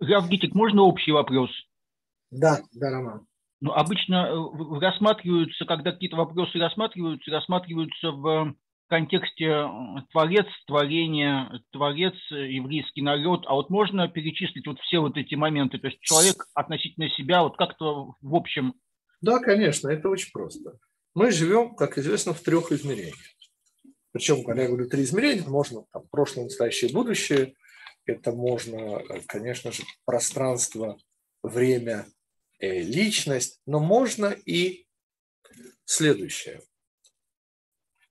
Граф Гитик, можно общий вопрос? Да, да, Роман. Ну, обычно э, рассматриваются, когда какие-то вопросы рассматриваются, рассматриваются в контексте э, творец, творение, творец, еврейский народ. А вот можно перечислить вот все вот эти моменты? То есть человек относительно себя, вот как-то в общем. Да, конечно, это очень просто. Мы живем, как известно, в трех измерениях. Причем, когда я говорю три измерения, можно там, прошлое, настоящее, будущее. Это можно, конечно же, пространство, время, э, личность. Но можно и следующее –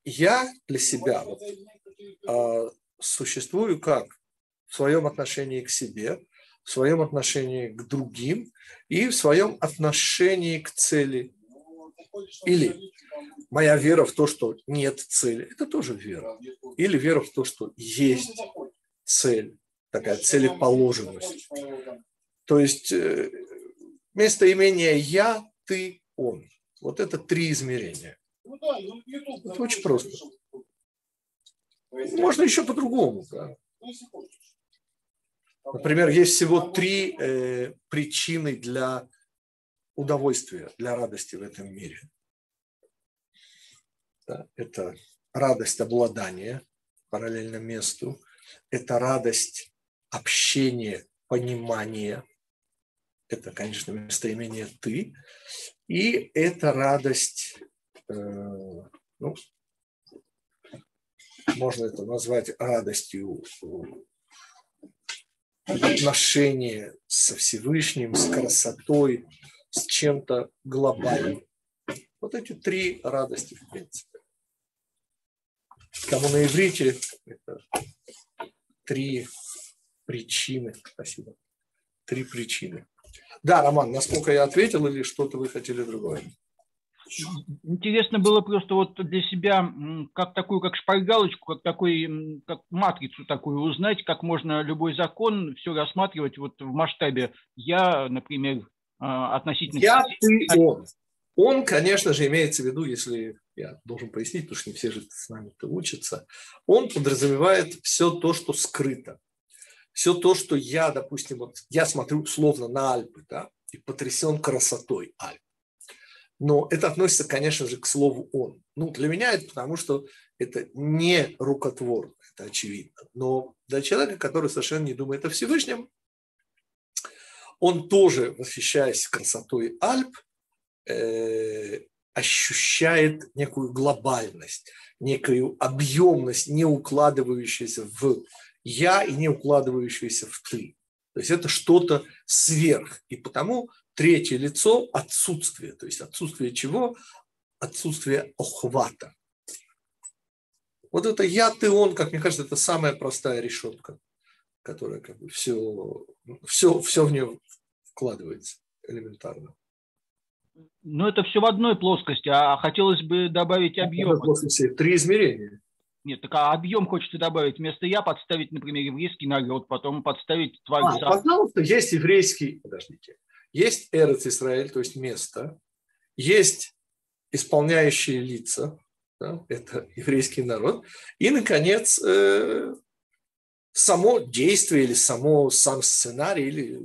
я для себя вот, э, существую как в своем отношении к себе, в своем отношении к другим и в своем отношении к цели. Или моя вера в то, что нет цели, это тоже вера. Или вера в то, что есть цель, такая целеположенность. То есть э, местоимение «я», «ты», «он». Вот это три измерения. Это очень просто. Можно еще по-другому. Да. Например, есть всего три э, причины для удовольствия, для радости в этом мире. Да, это радость обладания параллельно месту, это радость общения, понимания, это, конечно, местоимение «ты», и это радость Э, ну, можно это назвать радостью отношения со Всевышним, с красотой, с чем-то глобальным. Вот эти три радости, в принципе. Кому на иврите это три причины. Спасибо. Три причины. Да, Роман, насколько я ответил или что-то вы хотели другое? Интересно было просто вот для себя, как такую, как шпаргалочку, как такой, как матрицу такую узнать, как можно любой закон все рассматривать вот в масштабе я, например, а, относительно... Я, ты, он. Он, конечно же, имеется в виду, если я должен пояснить, потому что не все же с нами -то учатся, он подразумевает все то, что скрыто. Все то, что я, допустим, вот я смотрю условно на Альпы, да, и потрясен красотой Альп. Но это относится, конечно же, к слову «он». Ну, для меня это потому, что это не рукотворно, это очевидно. Но для человека, который совершенно не думает о Всевышнем, он тоже, восхищаясь красотой Альп, э, ощущает некую глобальность, некую объемность, не укладывающуюся в «я» и не укладывающуюся в «ты». То есть это что-то сверх. И потому Третье лицо – отсутствие. То есть отсутствие чего? Отсутствие охвата. Вот это я, ты, он, как мне кажется, это самая простая решетка, которая как бы все, все, все в нее вкладывается элементарно. Ну, это все в одной плоскости, а хотелось бы добавить объем. Три измерения. Нет, так а объем хочется добавить. Вместо я подставить, например, еврейский народ, потом подставить Творца. А, пожалуйста, есть еврейский, подождите, есть Эрец Израиль, то есть место, есть исполняющие лица, да, это еврейский народ, и, наконец, э, само действие или само, сам сценарий или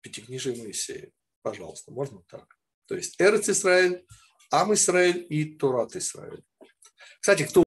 Пятикнижие Моисея. Пожалуйста, можно так. То есть Эрец Израиль, Ам Израиль и Турат Израиль. Кстати, кто